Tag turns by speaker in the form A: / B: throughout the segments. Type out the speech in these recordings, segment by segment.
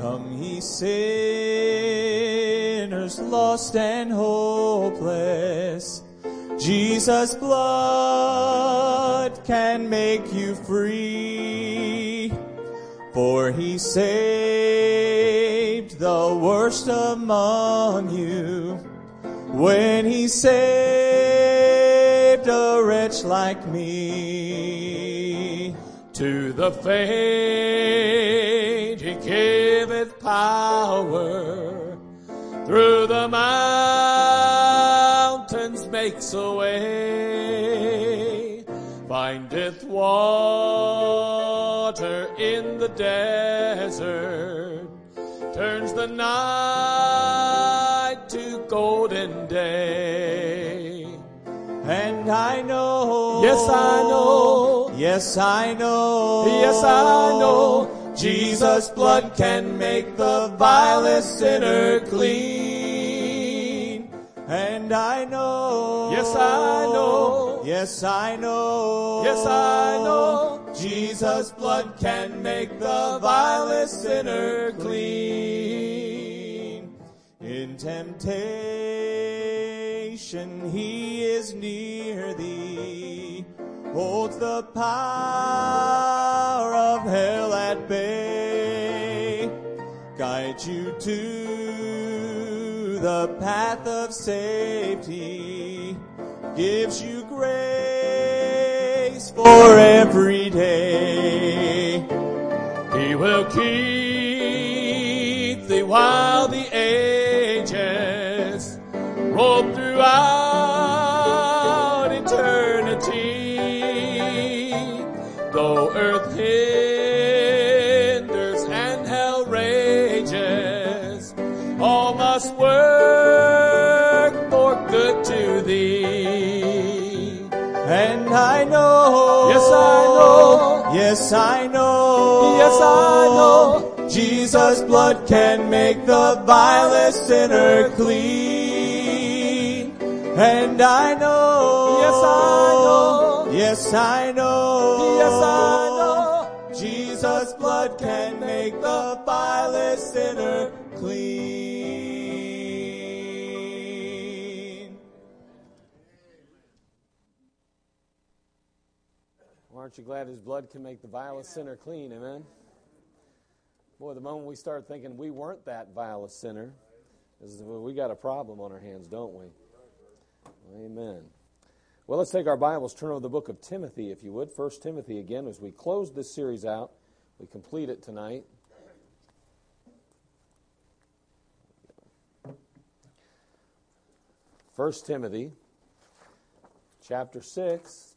A: Come, ye sinners, lost and hopeless. Jesus' blood can make you free. For he saved the worst among you when he saved a wretch like me. To the giveth power through the mountains makes a way, findeth water in the desert, turns the night to golden day. And I know,
B: Yes, I know.
A: yes, I know,
B: Yes, I know.
A: Jesus' blood can make the vilest sinner clean. And I know,
B: Yes, I know.
A: yes, I know,
B: Yes, I know.
A: Jesus' blood can make the vilest sinner clean. In temptation, he is near thee, holds the power you to the path of safety, gives you grace for every day. He will keep thee while the ages roll throughout
B: yes, I know,
A: Yes, I know. Jesus' blood can make the vilest sinner clean. And I know,
B: Yes, I know.
A: yes, I know,
B: Yes, I know.
A: Jesus' blood can make the vilest sinner
B: Aren't you glad his blood can make the vilest sinner clean? Amen. Boy, the moment we start thinking we weren't that vilest sinner, is we got a problem on our hands, don't we? Amen. Well, let's take our Bibles, turn over the book of Timothy, if you would. First Timothy again, as we close this series out, we complete it tonight. First Timothy, chapter six.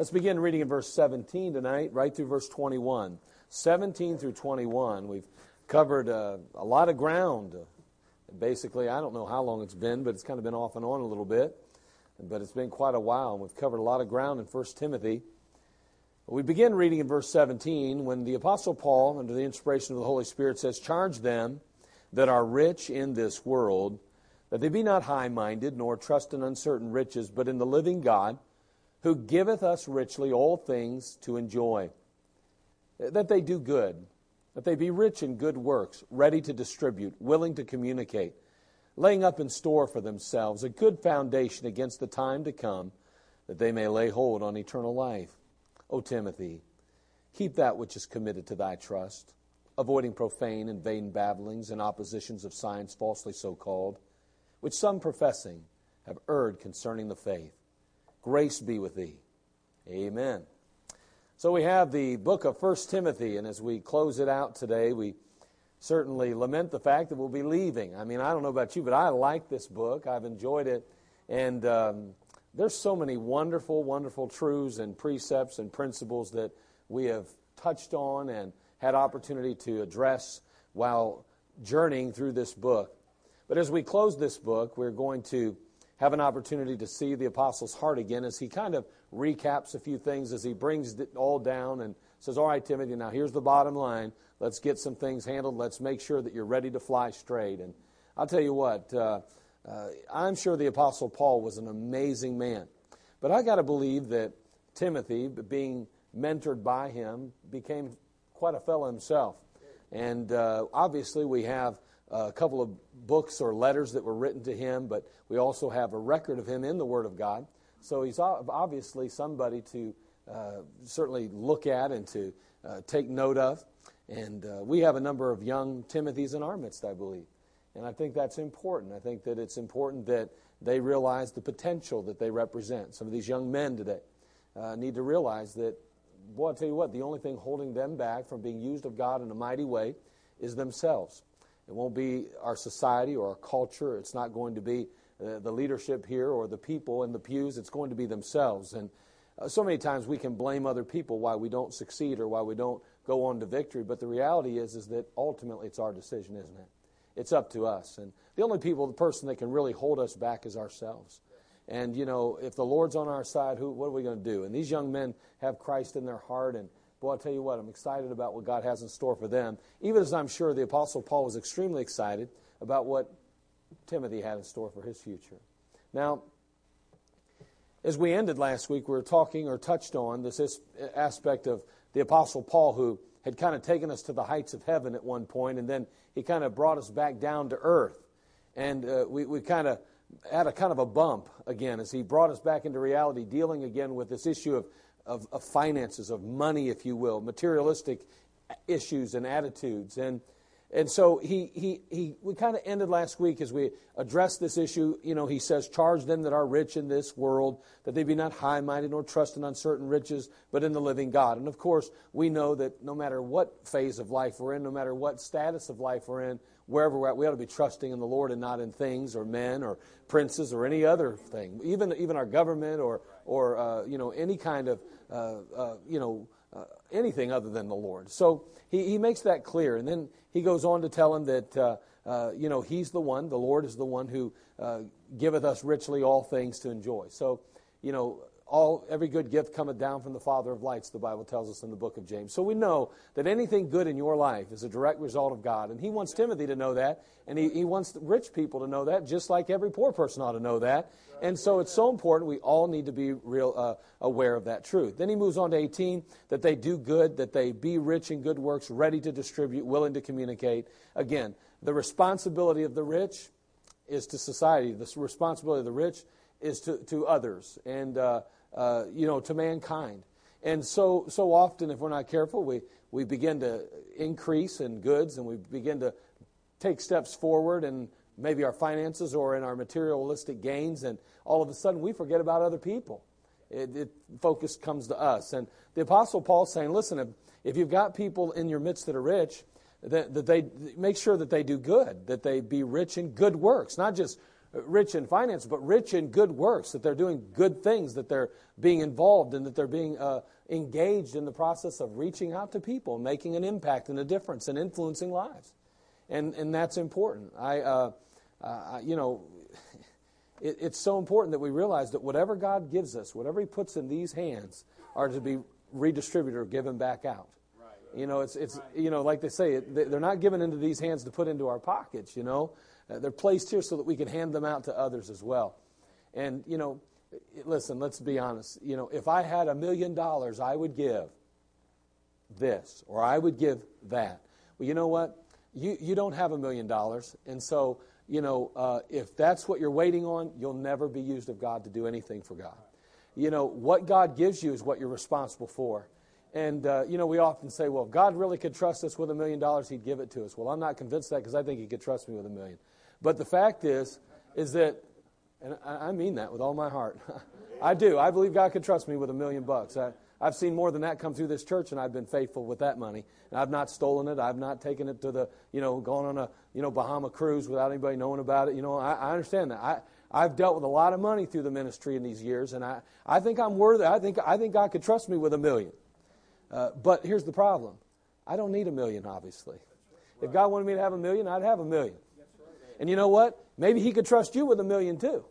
B: Let's begin reading in verse 17 tonight, right through verse 21. 17 through 21. We've covered uh, a lot of ground. Basically, I don't know how long it's been, but it's kind of been off and on a little bit. But it's been quite a while, and we've covered a lot of ground in 1 Timothy. We begin reading in verse 17 when the Apostle Paul, under the inspiration of the Holy Spirit, says, Charge them that are rich in this world, that they be not high minded, nor trust in uncertain riches, but in the living God, who giveth us richly all things to enjoy. That they do good, that they be rich in good works, ready to distribute, willing to communicate, laying up in store for themselves a good foundation against the time to come, that they may lay hold on eternal life. O Timothy, keep that which is committed to thy trust, avoiding profane and vain babblings and oppositions of science falsely so called, which some professing have erred concerning the faith. Grace be with thee. Amen. So we have the book of 1 Timothy, and as we close it out today, we certainly lament the fact that we'll be leaving. I mean, I don't know about you, but I like this book. I've enjoyed it. And um, there's so many wonderful, wonderful truths and precepts and principles that we have touched on and had opportunity to address while journeying through this book. But as we close this book, we're going to have an opportunity to see the apostle's heart again as he kind of recaps a few things as he brings it all down and says, All right, Timothy, now here's the bottom line. Let's get some things handled. Let's make sure that you're ready to fly straight. And I'll tell you what, uh, uh, I'm sure the apostle Paul was an amazing man. But I got to believe that Timothy, being mentored by him, became quite a fellow himself. And uh, obviously, we have a couple of books or letters that were written to him, but we also have a record of him in the Word of God. So he's obviously somebody to uh, certainly look at and to uh, take note of. And uh, we have a number of young Timothys in our midst, I believe. And I think that's important. I think that it's important that they realize the potential that they represent. Some of these young men today uh, need to realize that, boy, I'll tell you what, the only thing holding them back from being used of God in a mighty way is themselves. It won't be our society or our culture. It's not going to be uh, the leadership here or the people in the pews. It's going to be themselves. And uh, so many times we can blame other people why we don't succeed or why we don't go on to victory. But the reality is, is that ultimately it's our decision, isn't it? It's up to us. And the only people, the person that can really hold us back is ourselves. And, you know, if the Lord's on our side, who, what are we going to do? And these young men have Christ in their heart. And, boy, I'll tell you what, I'm excited about what God has in store for them. Even as I'm sure the Apostle Paul was extremely excited about what Timothy had in store for his future. Now, as we ended last week, we were talking or touched on this aspect of the Apostle Paul, who had kind of taken us to the heights of heaven at one point, and then he kind of brought us back down to earth. And uh, we, we kind of had a kind of a bump again as he brought us back into reality, dealing again with this issue of, of, of finances, of money, if you will, materialistic issues and attitudes. And and so he, he, he, we kind of ended last week as we addressed this issue. You know, he says, Charge them that are rich in this world, that they be not high minded nor trust in uncertain riches, but in the living God. And of course, we know that no matter what phase of life we're in, no matter what status of life we're in, wherever we're at, we ought to be trusting in the Lord and not in things or men or princes or any other thing, even, even our government or, or uh, you know, any kind of, uh, uh, you know, uh, anything other than the Lord. So he, he makes that clear. And then he goes on to tell him that, uh, uh, you know, he's the one, the Lord is the one who giveth us richly all things to enjoy. So, you know, all every good gift cometh down from the Father of lights, the Bible tells us in the book of James. So we know that anything good in your life is a direct result of God. And he wants Timothy to know that, and he, he wants rich people to know that, just like every poor person ought to know that. And so it's so important. We all need to be real uh, aware of that truth. Then he moves on to 18 that they do good, that they be rich in good works, ready to distribute, willing to communicate. Again, the responsibility of the rich is to society. The responsibility of the rich is to, to others. And uh, uh, you know, to mankind. And so, so often, if we're not careful, we, we begin to increase in goods and we begin to take steps forward in maybe our finances or in our materialistic gains, and all of a sudden we forget about other people. It, it focus comes to us. And the Apostle Paul's saying, listen, if, if you've got people in your midst that are rich, that, that they make sure that they do good, that they be rich in good works, not just rich in finance, but rich in good works, that they're doing good things, that they're being involved and that they're being uh, engaged in the process of reaching out to people, making an impact and a difference and influencing lives. And, and that's important. I, uh, uh, you know, it, it's so important that we realize that whatever God gives us, whatever He puts in these hands, are to be redistributed or given back out. You know, it's, it's you know, like they say, they're not given into these hands to put into our pockets, you know. Uh, they're placed here so that we can hand them out to others as well. And, you know, listen, let's be honest. You know, if I had a million dollars, I would give this or I would give that. Well, you know what? You, you don't have a million dollars. And so, you know, uh, if that's what you're waiting on, you'll never be used of God to do anything for God. You know, what God gives you is what you're responsible for. And, uh, you know, we often say, well, if God really could trust us with a million dollars, He'd give it to us. Well, I'm not convinced that because I think He could trust me with a million. But the fact is, is that, and I mean that with all my heart. I do. I believe God could trust me with a million bucks. I, I've seen more than that come through this church, and I've been faithful with that money. And I've not stolen it. I've not taken it to the, you know, gone on a, you know, Bahama cruise without anybody knowing about it. You know, I, I understand that. I, I've dealt with a lot of money through the ministry in these years, and I, I think I'm worthy. I think, I think God could trust me with a million. Uh, but here's the problem I don't need a million, obviously. If God wanted me to have a million, I'd have a million. And you know what? Maybe he could trust you with a million too.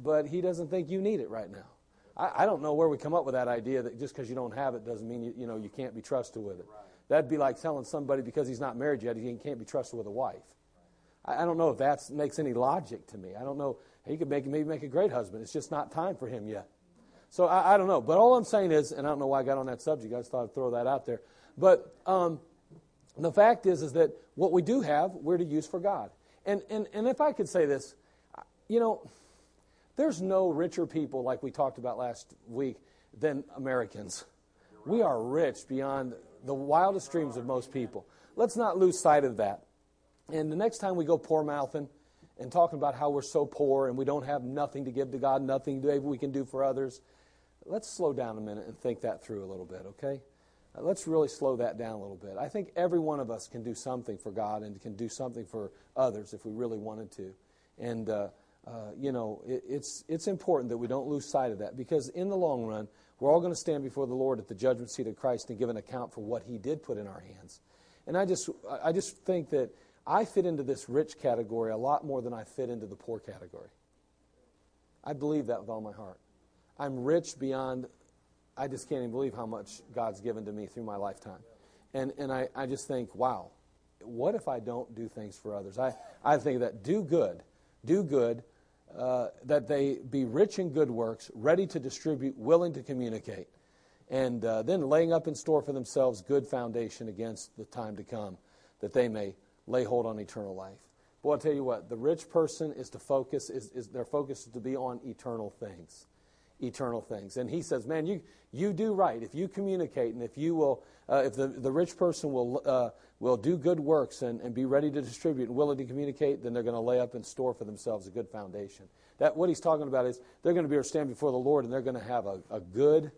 B: But he doesn't think you need it right now. I, I don't know where we come up with that idea that just because you don't have it doesn't mean you, you, know, you can't be trusted with it. Right. That'd be like telling somebody because he's not married yet, he can't be trusted with a wife. I, I don't know if that makes any logic to me. I don't know. He could make, maybe make a great husband. It's just not time for him yet. So I, I, don't know. But all I'm saying is, and I don't know why I got on that subject, I just thought I'd throw that out there. But um, the fact is, is that what we do have, we're to use for God. And, and, and if I could say this, you know, there's no richer people, like we talked about last week, than Americans. We are rich beyond the wildest dreams of most people. Let's not lose sight of that. And the next time we go poor mouthing and talking about how we're so poor and we don't have nothing to give to God, nothing we can do for others, let's slow down a minute and think that through a little bit, okay? Uh, let's really slow that down a little bit. I think every one of us can do something for God and can do something for others if we really wanted to. And, uh, uh, you know, it, it's, it's important that we don't lose sight of that because in the long run, we're all going to stand before the Lord at the judgment seat of Christ and give an account for what He did put in our hands. And I just, I just think that I fit into this rich category a lot more than I fit into the poor category. I believe that with all my heart. I'm rich beyond I just can't even believe how much God's given to me through my lifetime. And, and I, I just think, wow, what if I don't do things for others? I, I think that do good, do good, uh, that they be rich in good works, ready to distribute, willing to communicate, and uh, then laying up in store for themselves good foundation against the time to come, that they may lay hold on eternal life. Boy, I'll tell you what, the rich person is to focus, is, is their focus is to be on eternal things eternal things. And he says, man, you, you do right. If you communicate and if you will, uh, if the, the rich person will, uh, will do good works and, and be ready to distribute and willing to communicate, then they're going to lay up and store for themselves a good foundation. That, what he's talking about is they're going to be able to stand before the Lord and they're going to have a, a good,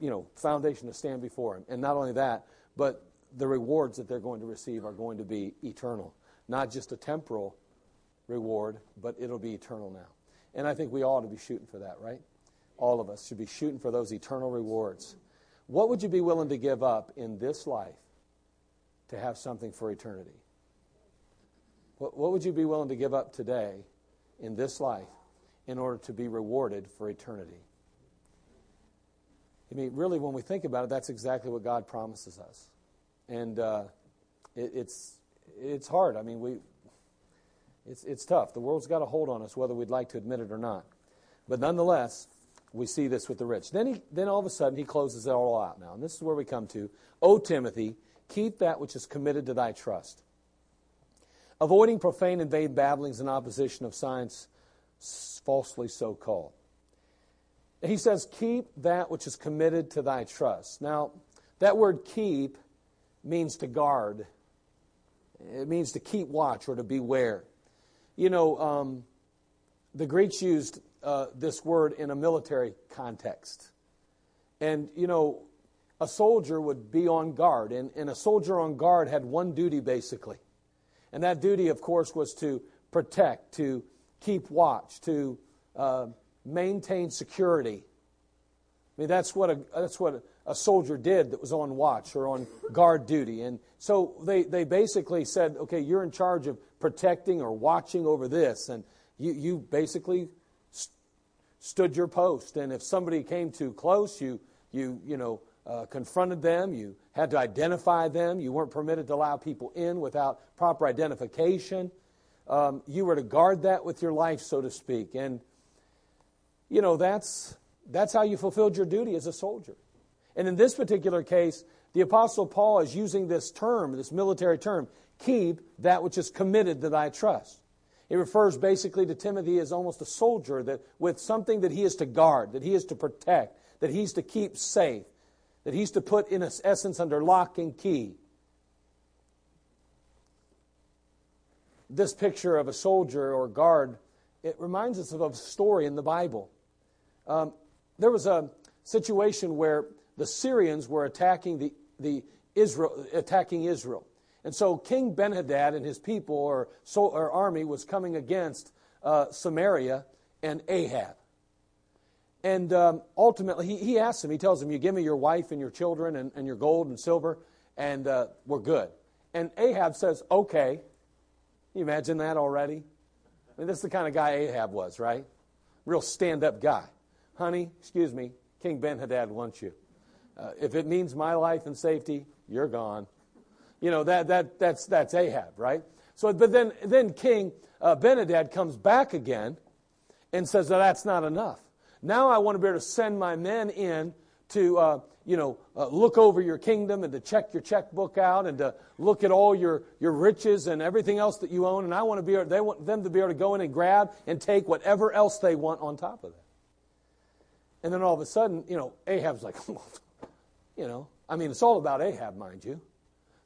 B: you know, foundation to stand before him. And not only that, but the rewards that they're going to receive are going to be eternal. Not just a temporal reward, but it'll be eternal now. And I think we ought to be shooting for that, right? All of us should be shooting for those eternal rewards. What would you be willing to give up in this life to have something for eternity? What, what would you be willing to give up today in this life in order to be rewarded for eternity? I mean, really, when we think about it, that's exactly what God promises us. And uh, it, it's, it's hard. I mean, we, it's, it's tough. The world's got a hold on us, whether we'd like to admit it or not. But nonetheless, we see this with the rich. Then, he, then all of a sudden, he closes it all out now. And this is where we come to O Timothy, keep that which is committed to thy trust. Avoiding profane and vain babblings in opposition of science, falsely so called. He says, keep that which is committed to thy trust. Now, that word keep means to guard, it means to keep watch or to beware. You know, um, the Greeks used uh, this word in a military context. And, you know, a soldier would be on guard, and, and a soldier on guard had one duty basically. And that duty, of course, was to protect, to keep watch, to uh, maintain security. I mean, that's what, a, that's what a soldier did that was on watch or on guard duty. And so they, they basically said, okay, you're in charge of protecting or watching over this. And you, you basically stood your post. And if somebody came too close, you, you, you know, uh, confronted them. You had to identify them. You weren't permitted to allow people in without proper identification. Um, you were to guard that with your life, so to speak. And, you know, that's, that's how you fulfilled your duty as a soldier. And in this particular case, the Apostle Paul is using this term, this military term, keep that which is committed to thy trust. It refers basically to Timothy as almost a soldier that with something that he is to guard, that he is to protect, that he's to keep safe, that he's to put in essence under lock and key. This picture of a soldier or guard, it reminds us of a story in the Bible. Um, there was a situation where the Syrians were attacking the, the Israel, attacking Israel. And so King Benhadad and his people or, so, or army was coming against uh, Samaria and Ahab. And um, ultimately, he, he asks him, he tells him, You give me your wife and your children and, and your gold and silver, and uh, we're good. And Ahab says, Okay. Can you imagine that already? I mean, this is the kind of guy Ahab was, right? Real stand up guy. Honey, excuse me, King Benhadad wants you. Uh, if it means my life and safety, you're gone. You know, that, that, that's, that's Ahab, right? So, but then, then King uh, Benhadad comes back again and says that that's not enough. Now I want to be able to send my men in to uh, you know, uh, look over your kingdom and to check your checkbook out and to look at all your, your riches and everything else that you own. And I want to be, they want them to be able to go in and grab and take whatever else they want on top of that. And then all of a sudden, you know, Ahab's like, you know, I mean, it's all about Ahab, mind you.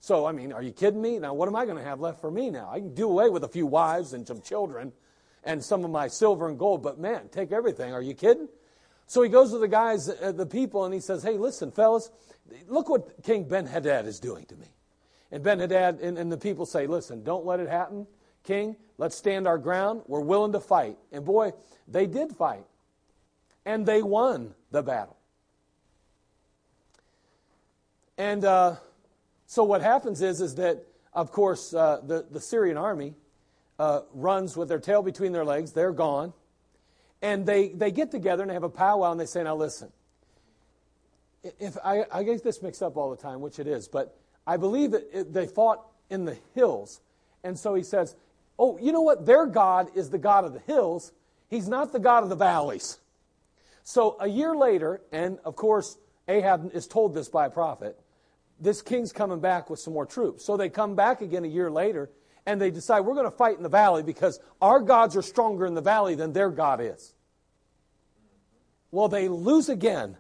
B: So, I mean, are you kidding me? Now, what am I going to have left for me now? I can do away with a few wives and some children and some of my silver and gold, but man, take everything. Are you kidding? So he goes to the guys, uh, the people, and he says, Hey, listen, fellas, look what King Ben Hadad is doing to me. And Ben Hadad and, and the people say, Listen, don't let it happen. King, let's stand our ground. We're willing to fight. And boy, they did fight. And they won the battle. And uh, so what happens is, is that, of course, uh, the, the Syrian army uh, runs with their tail between their legs. They're gone. And they, they get together and they have a powwow and they say, now listen, if I, I get this mixed up all the time, which it is, but I believe that it, they fought in the hills. And so he says, oh, you know what? Their God is the God of the hills. He's not the God of the valleys. So a year later, and of course, Ahab is told this by a prophet, this king's coming back with some more troops. So they come back again a year later, and they decide we're going to fight in the valley because our gods are stronger in the valley than their God is. Well, they lose again.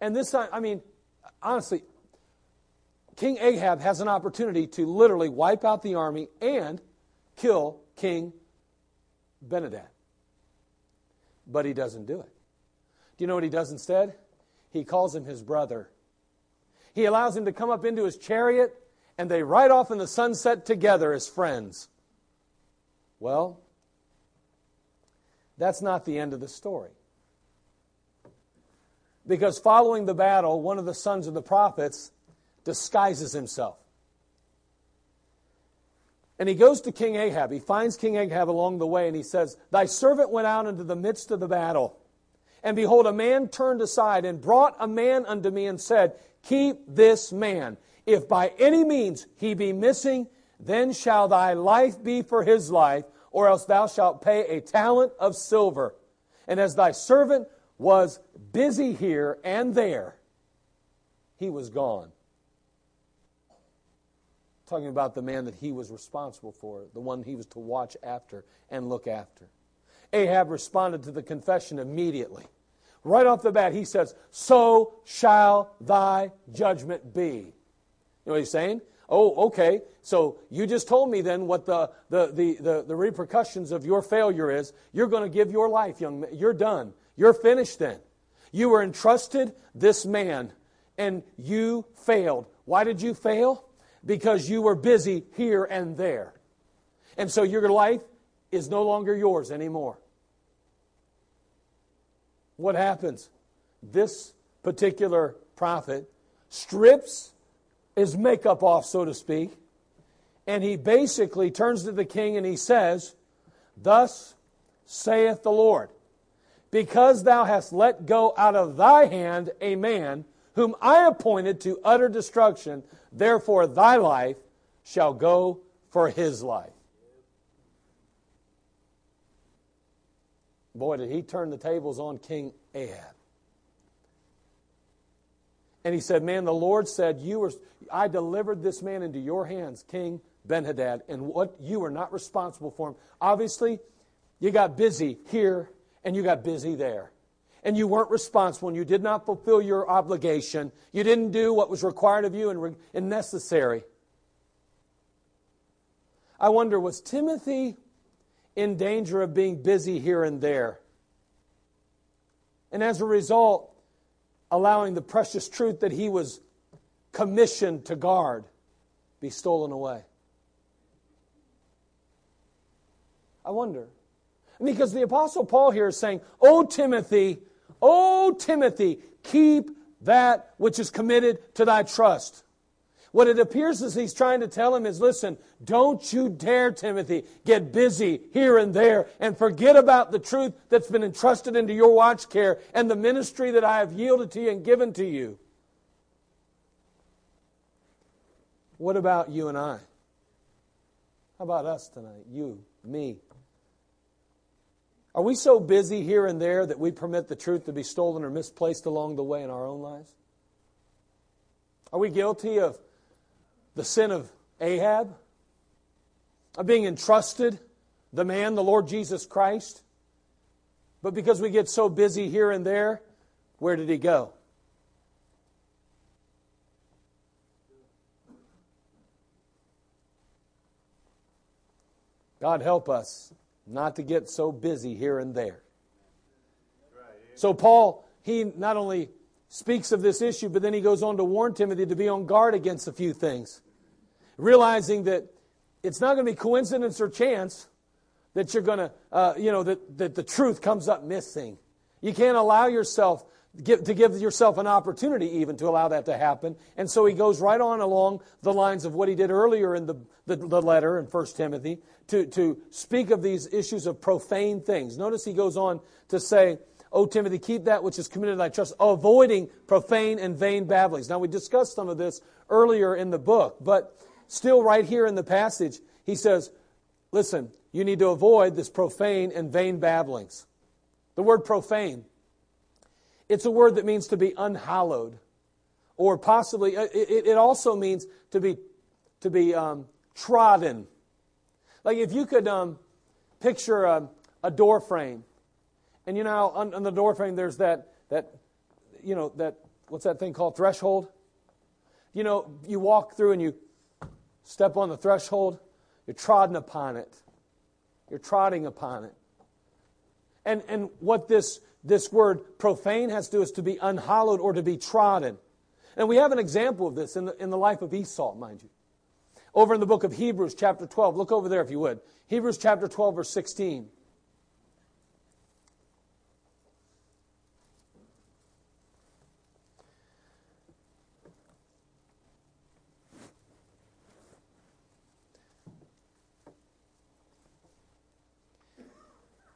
B: And this time, I mean, honestly, King Ahab has an opportunity to literally wipe out the army and kill King Benhadad. But he doesn't do it. Do you know what he does instead? He calls him his brother. He allows him to come up into his chariot and they ride off in the sunset together as friends. Well, that's not the end of the story. Because following the battle, one of the sons of the prophets disguises himself. And he goes to King Ahab. He finds King Ahab along the way and he says, Thy servant went out into the midst of the battle. And behold, a man turned aside and brought a man unto me and said, Keep this man. If by any means he be missing, then shall thy life be for his life, or else thou shalt pay a talent of silver. And as thy servant was busy here and there, he was gone. Talking about the man that he was responsible for, the one he was to watch after and look after. Ahab responded to the confession immediately. Right off the bat, he says, So shall thy judgment be. You know what he's saying? Oh, okay. So you just told me then what the, the, the, the, the repercussions of your failure is. You're going to give your life, young man. You're done. You're finished then. You were entrusted this man, and you failed. Why did you fail? Because you were busy here and there. And so your life is no longer yours anymore. What happens? This particular prophet strips his makeup off, so to speak. And he basically turns to the king and he says, Thus saith the Lord, because thou hast let go out of thy hand a man whom I appointed to utter destruction, therefore thy life shall go for his life. Boy, did he turn the tables on King Ahab. And he said, Man, the Lord said, you were, I delivered this man into your hands, King Benhadad, and what you were not responsible for him. Obviously, you got busy here and you got busy there. And you weren't responsible and you did not fulfill your obligation. You didn't do what was required of you and, and necessary. I wonder, was Timothy in danger of being busy here and there? And as a result, allowing the precious truth that he was commissioned to guard be stolen away? I wonder. Because the Apostle Paul here is saying, Oh, Timothy, oh, Timothy, keep that which is committed to thy trust. What it appears is he's trying to tell him is listen, don't you dare, Timothy, get busy here and there and forget about the truth that's been entrusted into your watch care and the ministry that I have yielded to you and given to you. What about you and I? How about us tonight? You, me. Are we so busy here and there that we permit the truth to be stolen or misplaced along the way in our own lives? Are we guilty of the sin of Ahab? Of being entrusted the man, the Lord Jesus Christ? But because we get so busy here and there, where did he go? God help us not to get so busy here and there. So, Paul, he not only speaks of this issue, but then he goes on to warn Timothy to be on guard against a few things, realizing that it's not going to be coincidence or chance that you're going to, uh, you know, that, that the truth comes up missing. You can't allow yourself to give yourself an opportunity even to allow that to happen. And so he goes right on along the lines of what he did earlier in the, the, the letter in 1 Timothy to, to speak of these issues of profane things. Notice he goes on to say, O Timothy, keep that which is committed to thy trust, avoiding profane and vain babblings. Now, we discussed some of this earlier in the book, but still, right here in the passage, he says, Listen, you need to avoid this profane and vain babblings. The word profane it's a word that means to be unhallowed, or possibly uh, it, it also means to be to be um, trodden. Like if you could um, picture a, a, door frame, and you know on, on the door frame there's that that you know that what's that thing called threshold. You know you walk through and you step on the threshold, you're trodden upon it. You're trotting upon it. And and what this this word profane has to do is to be unhallowed or to be trodden. And we have an example of this in the, in the life of Esau, mind you. Over in the book of Hebrews, chapter 12. Look over there if you would. Hebrews chapter 12, verse 16.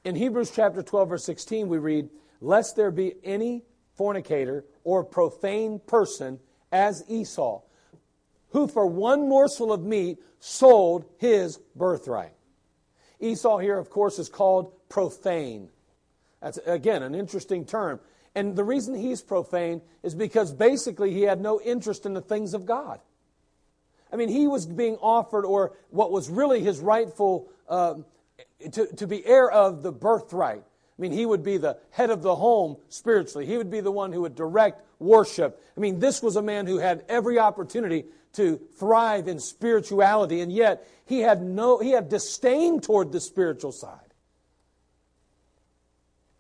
B: In Hebrews chapter 12, verse 16, we read, Lest there be any fornicator or profane person as Esau, who for one morsel of meat sold his birthright. Esau here, of course, is called profane. That's, again, an interesting term. And the reason he's profane is because basically he had no interest in the things of God. I mean, he was being offered, or what was really his rightful uh, to, to be heir of the birthright. I mean, he would be the head of the home spiritually. He would be the one who would direct worship. I mean, this was a man who had every opportunity to thrive in spirituality, and yet he had no he had disdain toward the spiritual side.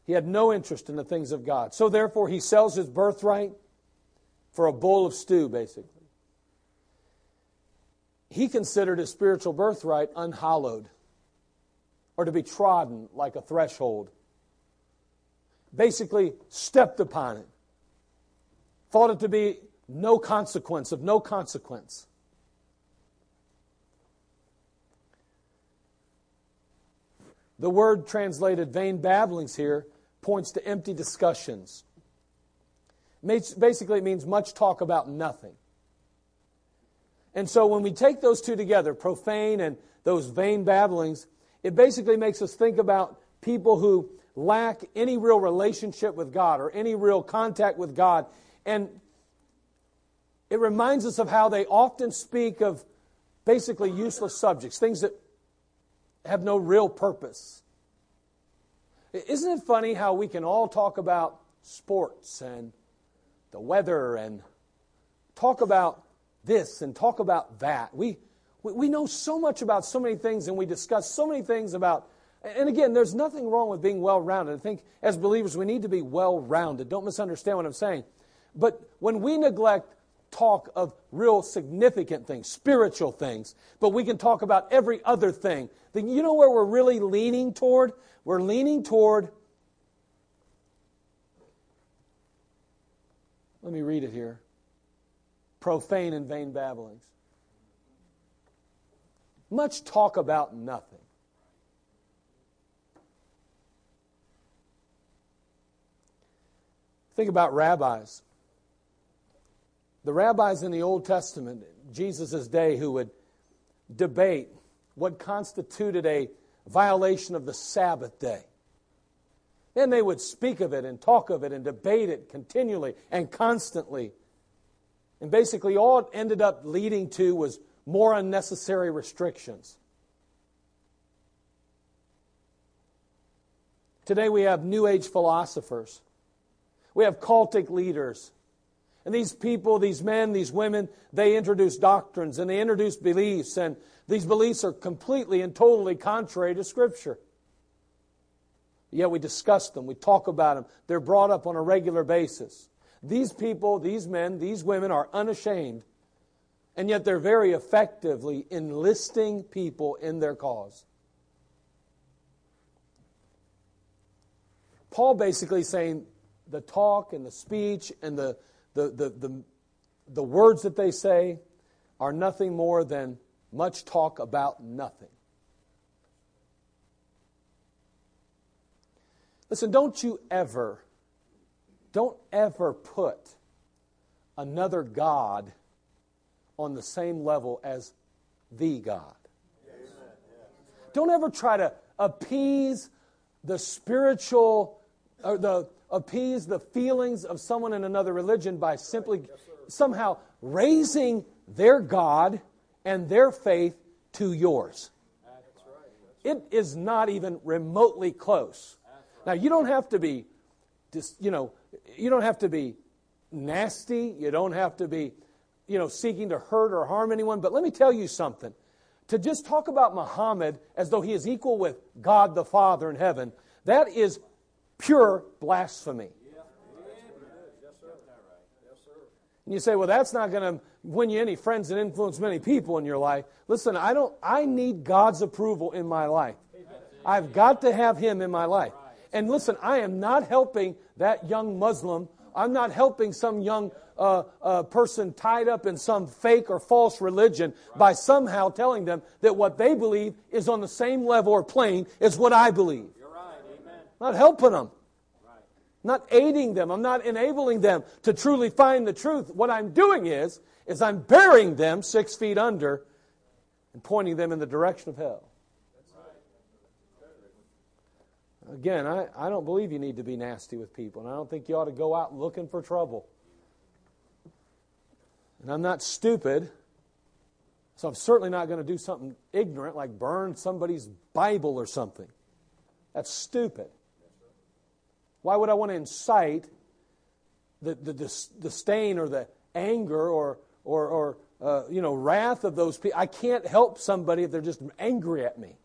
B: He had no interest in the things of God. So therefore he sells his birthright for a bowl of stew, basically. He considered his spiritual birthright unhallowed or to be trodden like a threshold. Basically, stepped upon it. Thought it to be no consequence, of no consequence. The word translated vain babblings here points to empty discussions. Basically, it means much talk about nothing. And so when we take those two together, profane and those vain babblings, it basically makes us think about people who lack any real relationship with God or any real contact with God. And it reminds us of how they often speak of basically useless subjects, things that have no real purpose. Isn't it funny how we can all talk about sports and the weather and talk about this and talk about that? We, we know so much about so many things and we discuss so many things about. And again, there's nothing wrong with being well rounded. I think as believers, we need to be well rounded. Don't misunderstand what I'm saying. But when we neglect talk of real significant things, spiritual things, but we can talk about every other thing, then you know where we're really leaning toward? We're leaning toward. Let me read it here profane and vain babblings. Much talk about nothing. Think about rabbis. The rabbis in the Old Testament, Jesus' day, who would debate what constituted a violation of the Sabbath day. And they would speak of it and talk of it and debate it continually and constantly. And basically, all it ended up leading to was more unnecessary restrictions. Today, we have New Age philosophers, we have cultic leaders. And these people, these men, these women, they introduce doctrines and they introduce beliefs, and these beliefs are completely and totally contrary to Scripture. Yet we discuss them, we talk about them, they're brought up on a regular basis. These people, these men, these women are unashamed, and yet they're very effectively enlisting people in their cause. Paul basically saying the talk and the speech and the, the, the, the, the words that they say are nothing more than much talk about nothing. Listen, don't you ever, don't ever put another God on the same level as the God. Don't ever try to appease the spiritual, or the appease the feelings of someone in another religion by simply somehow raising their God and their faith to yours. It is not even remotely close. Now you don't have to be just, you know, you don't have to be nasty, you don't have to be, you know, seeking to hurt or harm anyone, but let me tell you something. To just talk about Muhammad as though he is equal with God the Father in heaven, that is pure blasphemy. And you say, well, that's not going to win you any friends and influence many people in your life. Listen, I don't I need God's approval in my life. I've got to have him in my life. And listen, I am not helping that young Muslim. I'm not helping some young uh, uh, person tied up in some fake or false religion by somehow telling them that what they believe is on the same level or plane as what I believe. You're right. Amen. Not helping them. Not aiding them. I'm not enabling them to truly find the truth. What I'm doing is, is I'm burying them six feet under and pointing them in the direction of hell. Again, I, I don't believe you need to be nasty with people, and I don't think you ought to go out looking for trouble. And I'm not stupid, so I'm certainly not going to do something ignorant like burn somebody's Bible or something. That's stupid. Why would I want to incite the, the, the, the stain or the anger or, or, or uh, you know, wrath of those people? I can't help somebody if they're just angry at me.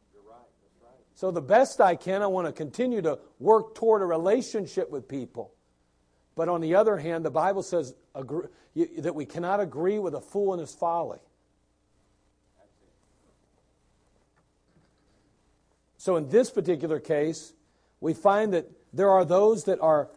B: So, the best I can, I want to continue to work toward a relationship with people. But on the other hand, the Bible says that we cannot agree with a fool in his folly. So, in this particular case, we find that there are those that are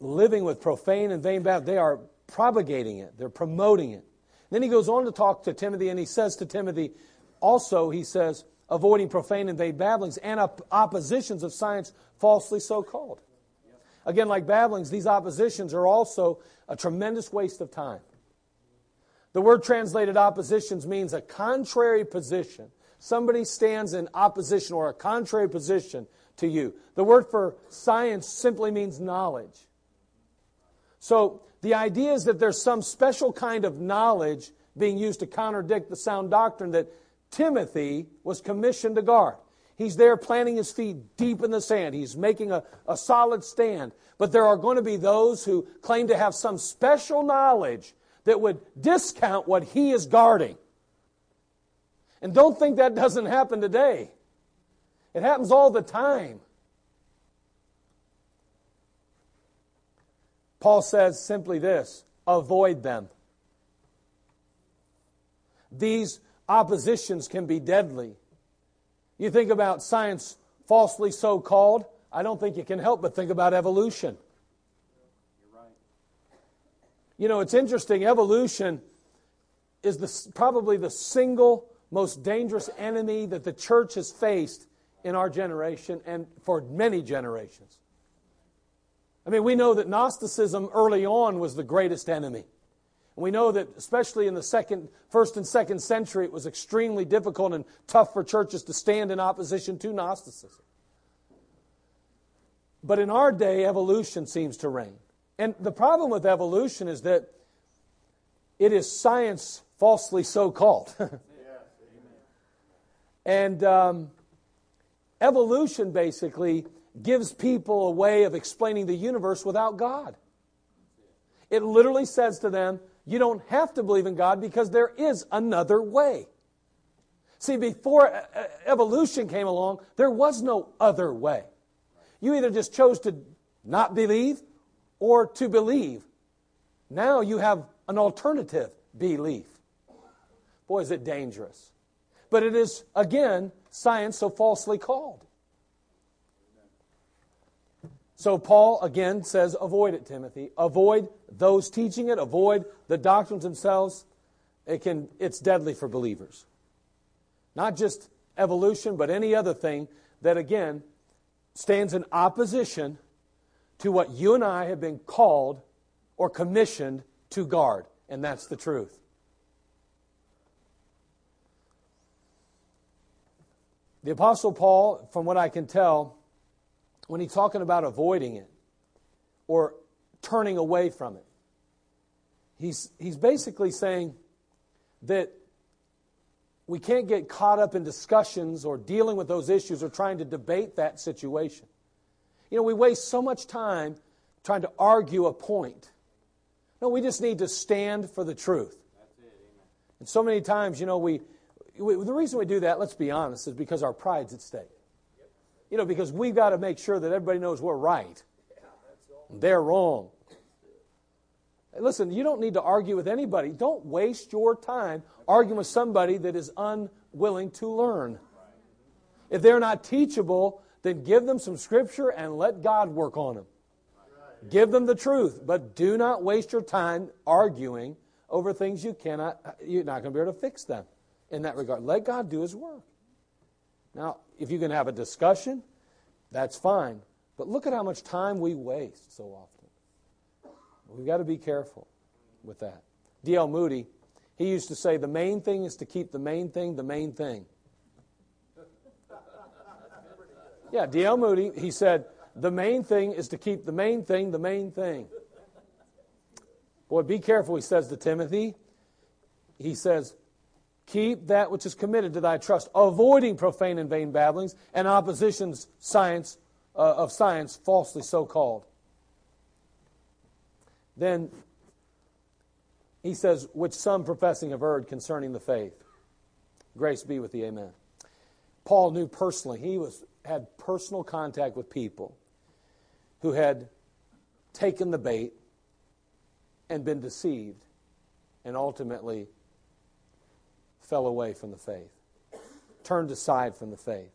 B: living with profane and vain babble. They are propagating it, they're promoting it. Then he goes on to talk to Timothy, and he says to Timothy, also, he says, avoiding profane and vain babblings and op- oppositions of science falsely so called. Again, like babblings, these oppositions are also a tremendous waste of time. The word translated oppositions means a contrary position. Somebody stands in opposition or a contrary position to you. The word for science simply means knowledge. So the idea is that there's some special kind of knowledge being used to contradict the sound doctrine that Timothy was commissioned to guard. He's there planting his feet deep in the sand. He's making a, a solid stand. But there are going to be those who claim to have some special knowledge that would discount what he is guarding. And don't think that doesn't happen today. It happens all the time. Paul says simply this avoid them. These oppositions can be deadly. You think about science falsely so called, I don't think you can help but think about evolution. You know, it's interesting. Evolution is the, probably the single most dangerous enemy that the church has faced in our generation and for many generations. I mean, we know that Gnosticism early on was the greatest enemy. We know that, especially in the second, first and second century, it was extremely difficult and tough for churches to stand in opposition to Gnosticism. But in our day, evolution seems to reign. And the problem with evolution is that it is science falsely so called. and um, evolution basically gives people a way of explaining the universe without God. It literally says to them, you don't have to believe in God because there is another way. See, before evolution came along, there was no other way. You either just chose to not believe or to believe. Now you have an alternative belief. Boy, is it dangerous. But it is, again, science so falsely called. So Paul again says, avoid it, Timothy. Avoid those teaching it, avoid the doctrines themselves. It can, it's deadly for believers. Not just evolution, but any other thing that, again, stands in opposition to what you and I have been called or commissioned to guard. And that's the truth. The Apostle Paul, from what I can tell, when he's talking about avoiding it or turning away from it. He's, he's basically saying that we can't get caught up in discussions or dealing with those issues or trying to debate that situation. You know, we waste so much time trying to argue a point. No, we just need to stand for the truth. And so many times, you know, we, we the reason we do that, let's be honest, is because our pride's at stake. You know, because we've got to make sure that everybody knows we're right. They're wrong. Listen, you don't need to argue with anybody. Don't waste your time arguing with somebody that is unwilling to learn. If they're not teachable, then give them some scripture and let God work on them. Give them the truth, but do not waste your time arguing over things you cannot, you're not going to be able to fix them in that regard. Let God do His work. Now, if you can have a discussion, that's fine. But look at how much time we waste so often. We've got to be careful with that. D.L. Moody, he used to say, the main thing is to keep the main thing the main thing. Yeah, D.L. Moody, he said, the main thing is to keep the main thing the main thing. Boy, be careful, he says to Timothy. He says, Keep that which is committed to thy trust, avoiding profane and vain babblings and oppositions science uh, of science falsely so called. Then he says, which some professing have erred concerning the faith. Grace be with thee, amen. Paul knew personally, he was, had personal contact with people who had taken the bait and been deceived and ultimately fell away from the faith, turned aside from the faith.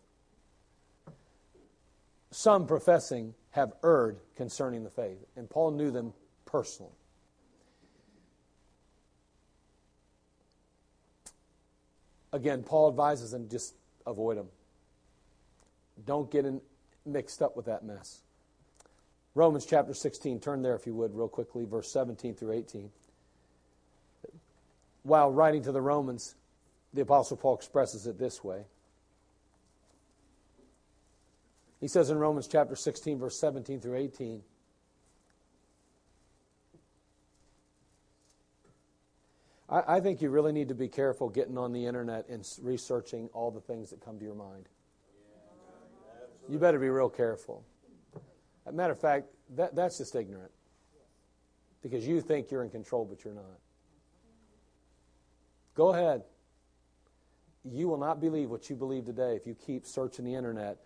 B: Some professing have erred concerning the faith, and Paul knew them personally. Again, Paul advises them just avoid them. Don't get in, mixed up with that mess. Romans chapter 16, turn there if you would, real quickly, verse 17 through 18. While writing to the Romans, the Apostle Paul expresses it this way. He says in Romans chapter 16, verse 17 through 18, I, I think you really need to be careful getting on the internet and researching all the things that come to your mind. You better be real careful. As a matter of fact, that, that's just ignorant. Because you think you're in control, but you're not. Go ahead you will not believe what you believe today if you keep searching the internet,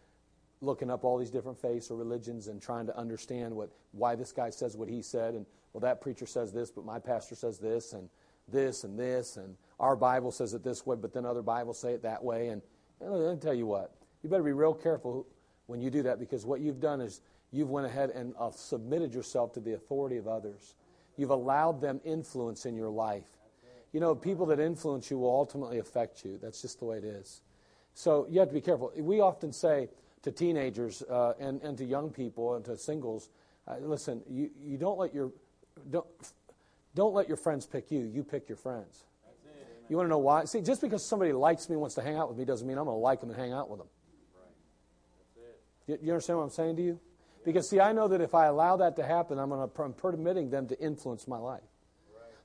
B: looking up all these different faiths or religions and trying to understand what why this guy says what he said and well that preacher says this but my pastor says this and this and this and our Bible says it this way but then other Bibles say it that way and let me tell you what you better be real careful when you do that because what you've done is you've went ahead and uh, submitted yourself to the authority of others. You've allowed them influence in your life. You know, people that influence you will ultimately affect you. That's just the way it is. So you have to be careful. We often say to teenagers uh, and, and to young people and to singles, uh, listen, you, you don't let your don't, don't let your friends pick you. You pick your friends. You want to know why? See, just because somebody likes me, wants to hang out with me, doesn't mean I'm going to like them and hang out with them. You, you understand what I'm saying to you? Because, see, I know that if I allow that to happen, I'm, gonna, I'm permitting them to influence my life.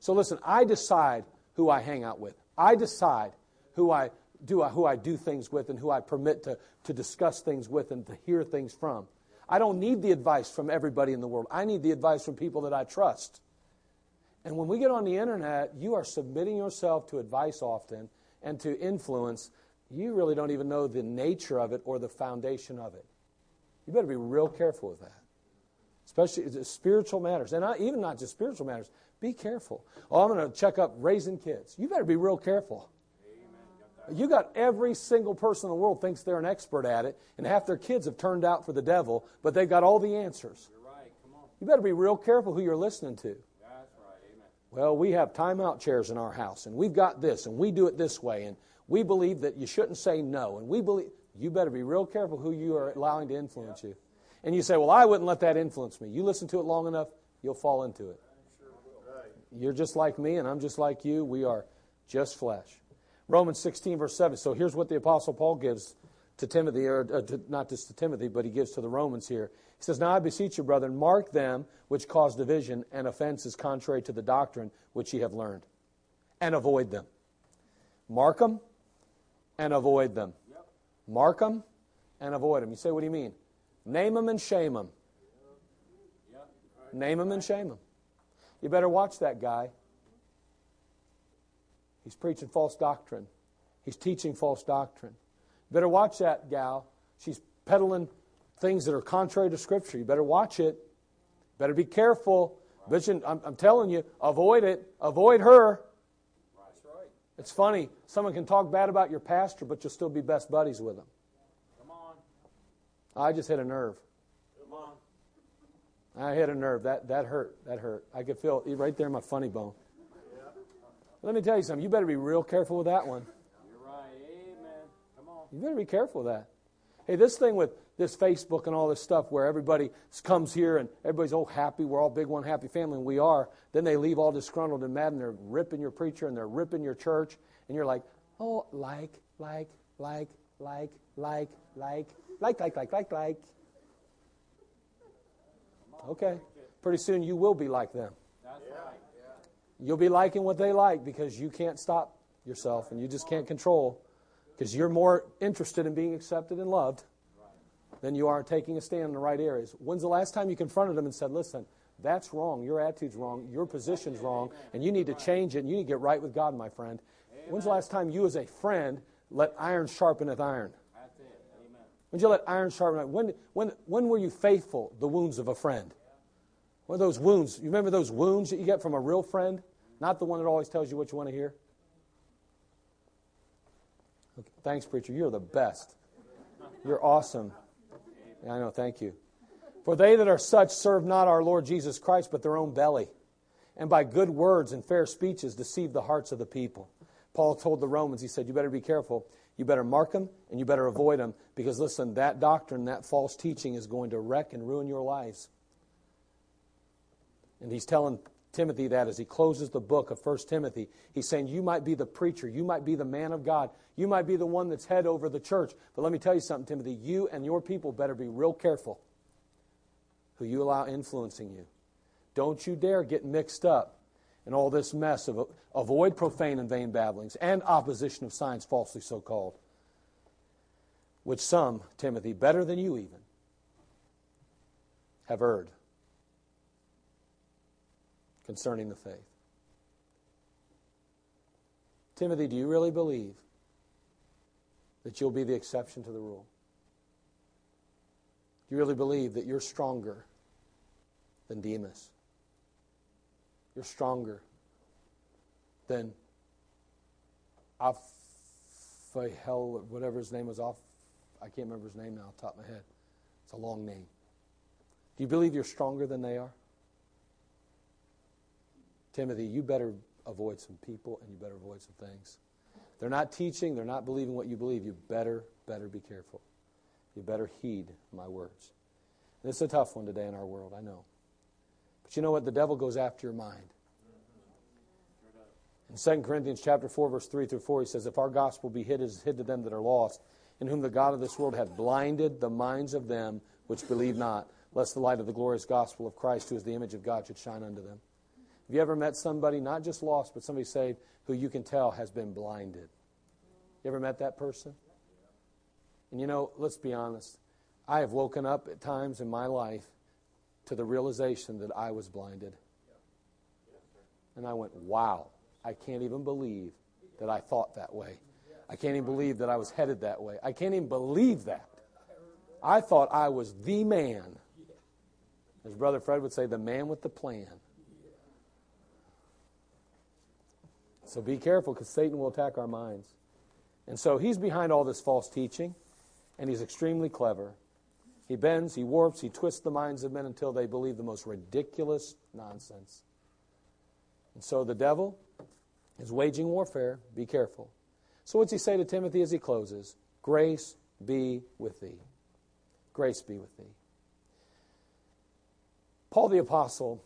B: So, listen, I decide who I hang out with. I decide who I do, uh, who I do things with and who I permit to, to discuss things with and to hear things from. I don't need the advice from everybody in the world. I need the advice from people that I trust. And when we get on the internet, you are submitting yourself to advice often and to influence. You really don't even know the nature of it or the foundation of it. You better be real careful with that, especially spiritual matters. And not, even not just spiritual matters, be careful. Oh, I'm going to check up raising kids. You better be real careful. You got every single person in the world thinks they're an expert at it, and half their kids have turned out for the devil, but they've got all the answers.
C: You're Right. Come on.
B: You better be real careful who you're listening to.
C: That's right. Amen.
B: Well, we have timeout chairs in our house, and we've got this, and we do it this way, and we believe that you shouldn't say no, and we believe you better be real careful who you are allowing to influence you. And you say, Well, I wouldn't let that influence me. You listen to it long enough, you'll fall into it. You're just like me, and I'm just like you. We are just flesh. Romans 16, verse 7. So here's what the Apostle Paul gives to Timothy, or uh, to, not just to Timothy, but he gives to the Romans here. He says, Now I beseech you, brethren, mark them which cause division and offenses contrary to the doctrine which ye have learned, and avoid them. Mark them and avoid them. Mark them and avoid them. You say, What do you mean? Name them and shame them. Name them and shame them. You better watch that guy. He's preaching false doctrine. He's teaching false doctrine. You better watch that gal. She's peddling things that are contrary to Scripture. You better watch it. Better be careful. Right. I'm, I'm telling you, avoid it. Avoid her.
C: That's right.
B: It's funny. Someone can talk bad about your pastor, but you'll still be best buddies with him. I just hit a nerve.
C: Come on.
B: I hit a nerve. That, that hurt. That hurt. I could feel it right there in my funny bone. Let me tell you something. You better be real careful with that one.
C: You're right. Amen. Come on.
B: You better be careful with that. Hey, this thing with this Facebook and all this stuff where everybody comes here and everybody's all happy, we're all big one happy family, and we are. Then they leave all disgruntled and mad and they're ripping your preacher and they're ripping your church. And you're like, oh, like, like, like, like, like, like, like, like, like, like, like. Okay. Pretty soon you will be like them. You'll be liking what they like because you can't stop yourself and you just can't control because you're more interested in being accepted and loved than you are taking a stand in the right areas. When's the last time you confronted them and said, listen, that's wrong, your attitude's wrong, your position's wrong, and you need to change it and you need to get right with God, my friend? When's the last time you, as a friend, let iron sharpeneth iron? When you let iron sharpen iron? When, when, when were you faithful, the wounds of a friend? What are those wounds? You remember those wounds that you get from a real friend? Not the one that always tells you what you want to hear? Okay. Thanks, preacher. You're the best. You're awesome. Yeah, I know. Thank you. For they that are such serve not our Lord Jesus Christ, but their own belly, and by good words and fair speeches deceive the hearts of the people. Paul told the Romans, he said, You better be careful. You better mark them and you better avoid them because, listen, that doctrine, that false teaching is going to wreck and ruin your lives. And he's telling Timothy that as he closes the book of 1 Timothy. He's saying, You might be the preacher, you might be the man of God, you might be the one that's head over the church. But let me tell you something, Timothy. You and your people better be real careful who you allow influencing you. Don't you dare get mixed up in all this mess of avoid profane and vain babblings and opposition of science, falsely so called, which some, Timothy, better than you even, have erred concerning the faith. Timothy, do you really believe that you'll be the exception to the rule? Do you really believe that you're stronger than Demas? You're stronger than Aphahel, whatever his name was. Off, I can't remember his name now, top of my head. It's a long name. Do you believe you're stronger than they are? Timothy, you better avoid some people and you better avoid some things. They're not teaching, they're not believing what you believe. You better, better be careful. You better heed my words. And it's a tough one today in our world, I know. But you know what? The devil goes after your mind. In 2 Corinthians chapter 4, verse 3 through 4, he says, If our gospel be hid, it is hid to them that are lost, in whom the God of this world hath blinded the minds of them which believe not, lest the light of the glorious gospel of Christ, who is the image of God, should shine unto them. Have you ever met somebody, not just lost, but somebody saved, who you can tell has been blinded? You ever met that person? And you know, let's be honest. I have woken up at times in my life to the realization that I was blinded. And I went, wow, I can't even believe that I thought that way. I can't even believe that I was headed that way. I can't even believe that. I thought I was the man. As Brother Fred would say, the man with the plan. So be careful because Satan will attack our minds. And so he's behind all this false teaching, and he's extremely clever. He bends, he warps, he twists the minds of men until they believe the most ridiculous nonsense. And so the devil is waging warfare. Be careful. So, what's he say to Timothy as he closes? Grace be with thee. Grace be with thee. Paul the Apostle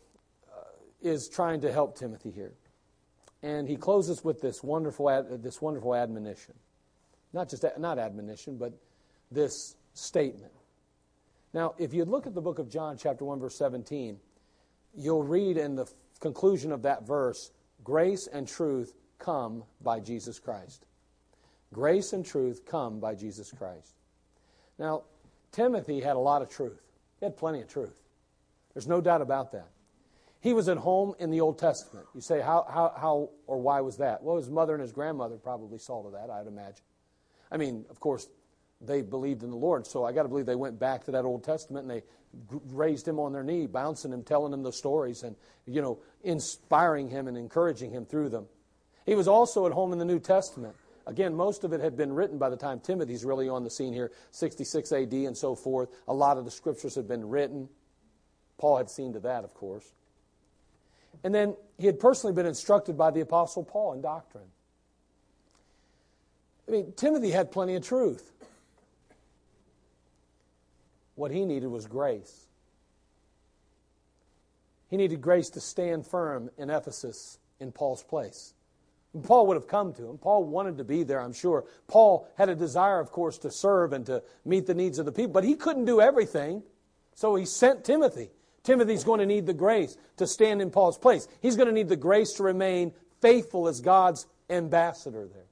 B: uh, is trying to help Timothy here. And he closes with this wonderful, ad, this wonderful admonition. Not just not admonition, but this statement. Now, if you look at the book of John, chapter 1, verse 17, you'll read in the conclusion of that verse grace and truth come by Jesus Christ. Grace and truth come by Jesus Christ. Now, Timothy had a lot of truth. He had plenty of truth. There's no doubt about that. He was at home in the Old Testament. You say, how, how, how or why was that? Well, his mother and his grandmother probably saw to that, I'd imagine. I mean, of course, they believed in the Lord, so I got to believe they went back to that Old Testament and they raised him on their knee, bouncing him, telling him the stories, and, you know, inspiring him and encouraging him through them. He was also at home in the New Testament. Again, most of it had been written by the time Timothy's really on the scene here, 66 AD and so forth. A lot of the scriptures had been written. Paul had seen to that, of course. And then he had personally been instructed by the Apostle Paul in doctrine. I mean, Timothy had plenty of truth. What he needed was grace. He needed grace to stand firm in Ephesus in Paul's place. And Paul would have come to him. Paul wanted to be there, I'm sure. Paul had a desire, of course, to serve and to meet the needs of the people, but he couldn't do everything. So he sent Timothy. Timothy's going to need the grace to stand in Paul's place. He's going to need the grace to remain faithful as God's ambassador there.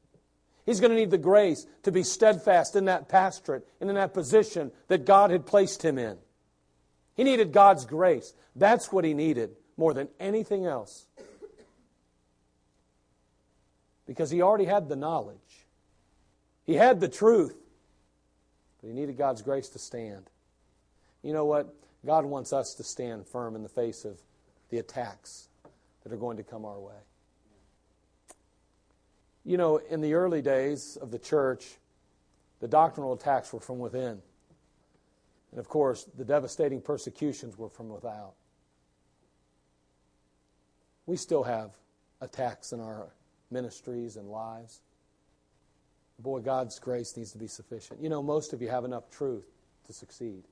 B: He's going to need the grace to be steadfast in that pastorate and in that position that God had placed him in. He needed God's grace. That's what he needed more than anything else. Because he already had the knowledge, he had the truth, but he needed God's grace to stand. You know what? God wants us to stand firm in the face of the attacks that are going to come our way. You know, in the early days of the church, the doctrinal attacks were from within. And of course, the devastating persecutions were from without. We still have attacks in our ministries and lives. Boy, God's grace needs to be sufficient. You know, most of you have enough truth to succeed.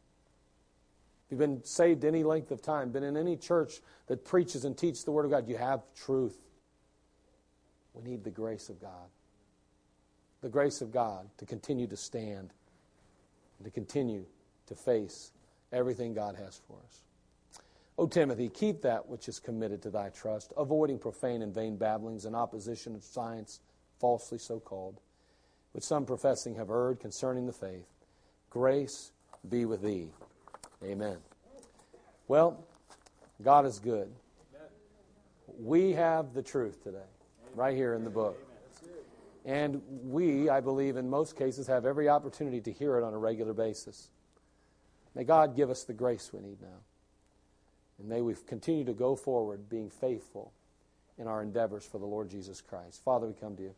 B: If you've been saved any length of time, been in any church that preaches and teaches the Word of God, you have truth. We need the grace of God. The grace of God to continue to stand and to continue to face everything God has for us. O Timothy, keep that which is committed to thy trust, avoiding profane and vain babblings and opposition of science, falsely so called, which some professing have erred concerning the faith. Grace be with thee. Amen. Well, God is good. We have the truth today right here in the book. And we, I believe, in most cases, have every opportunity to hear it on a regular basis. May God give us the grace we need now. And may we continue to go forward being faithful in our endeavors for the Lord Jesus Christ. Father, we come to you.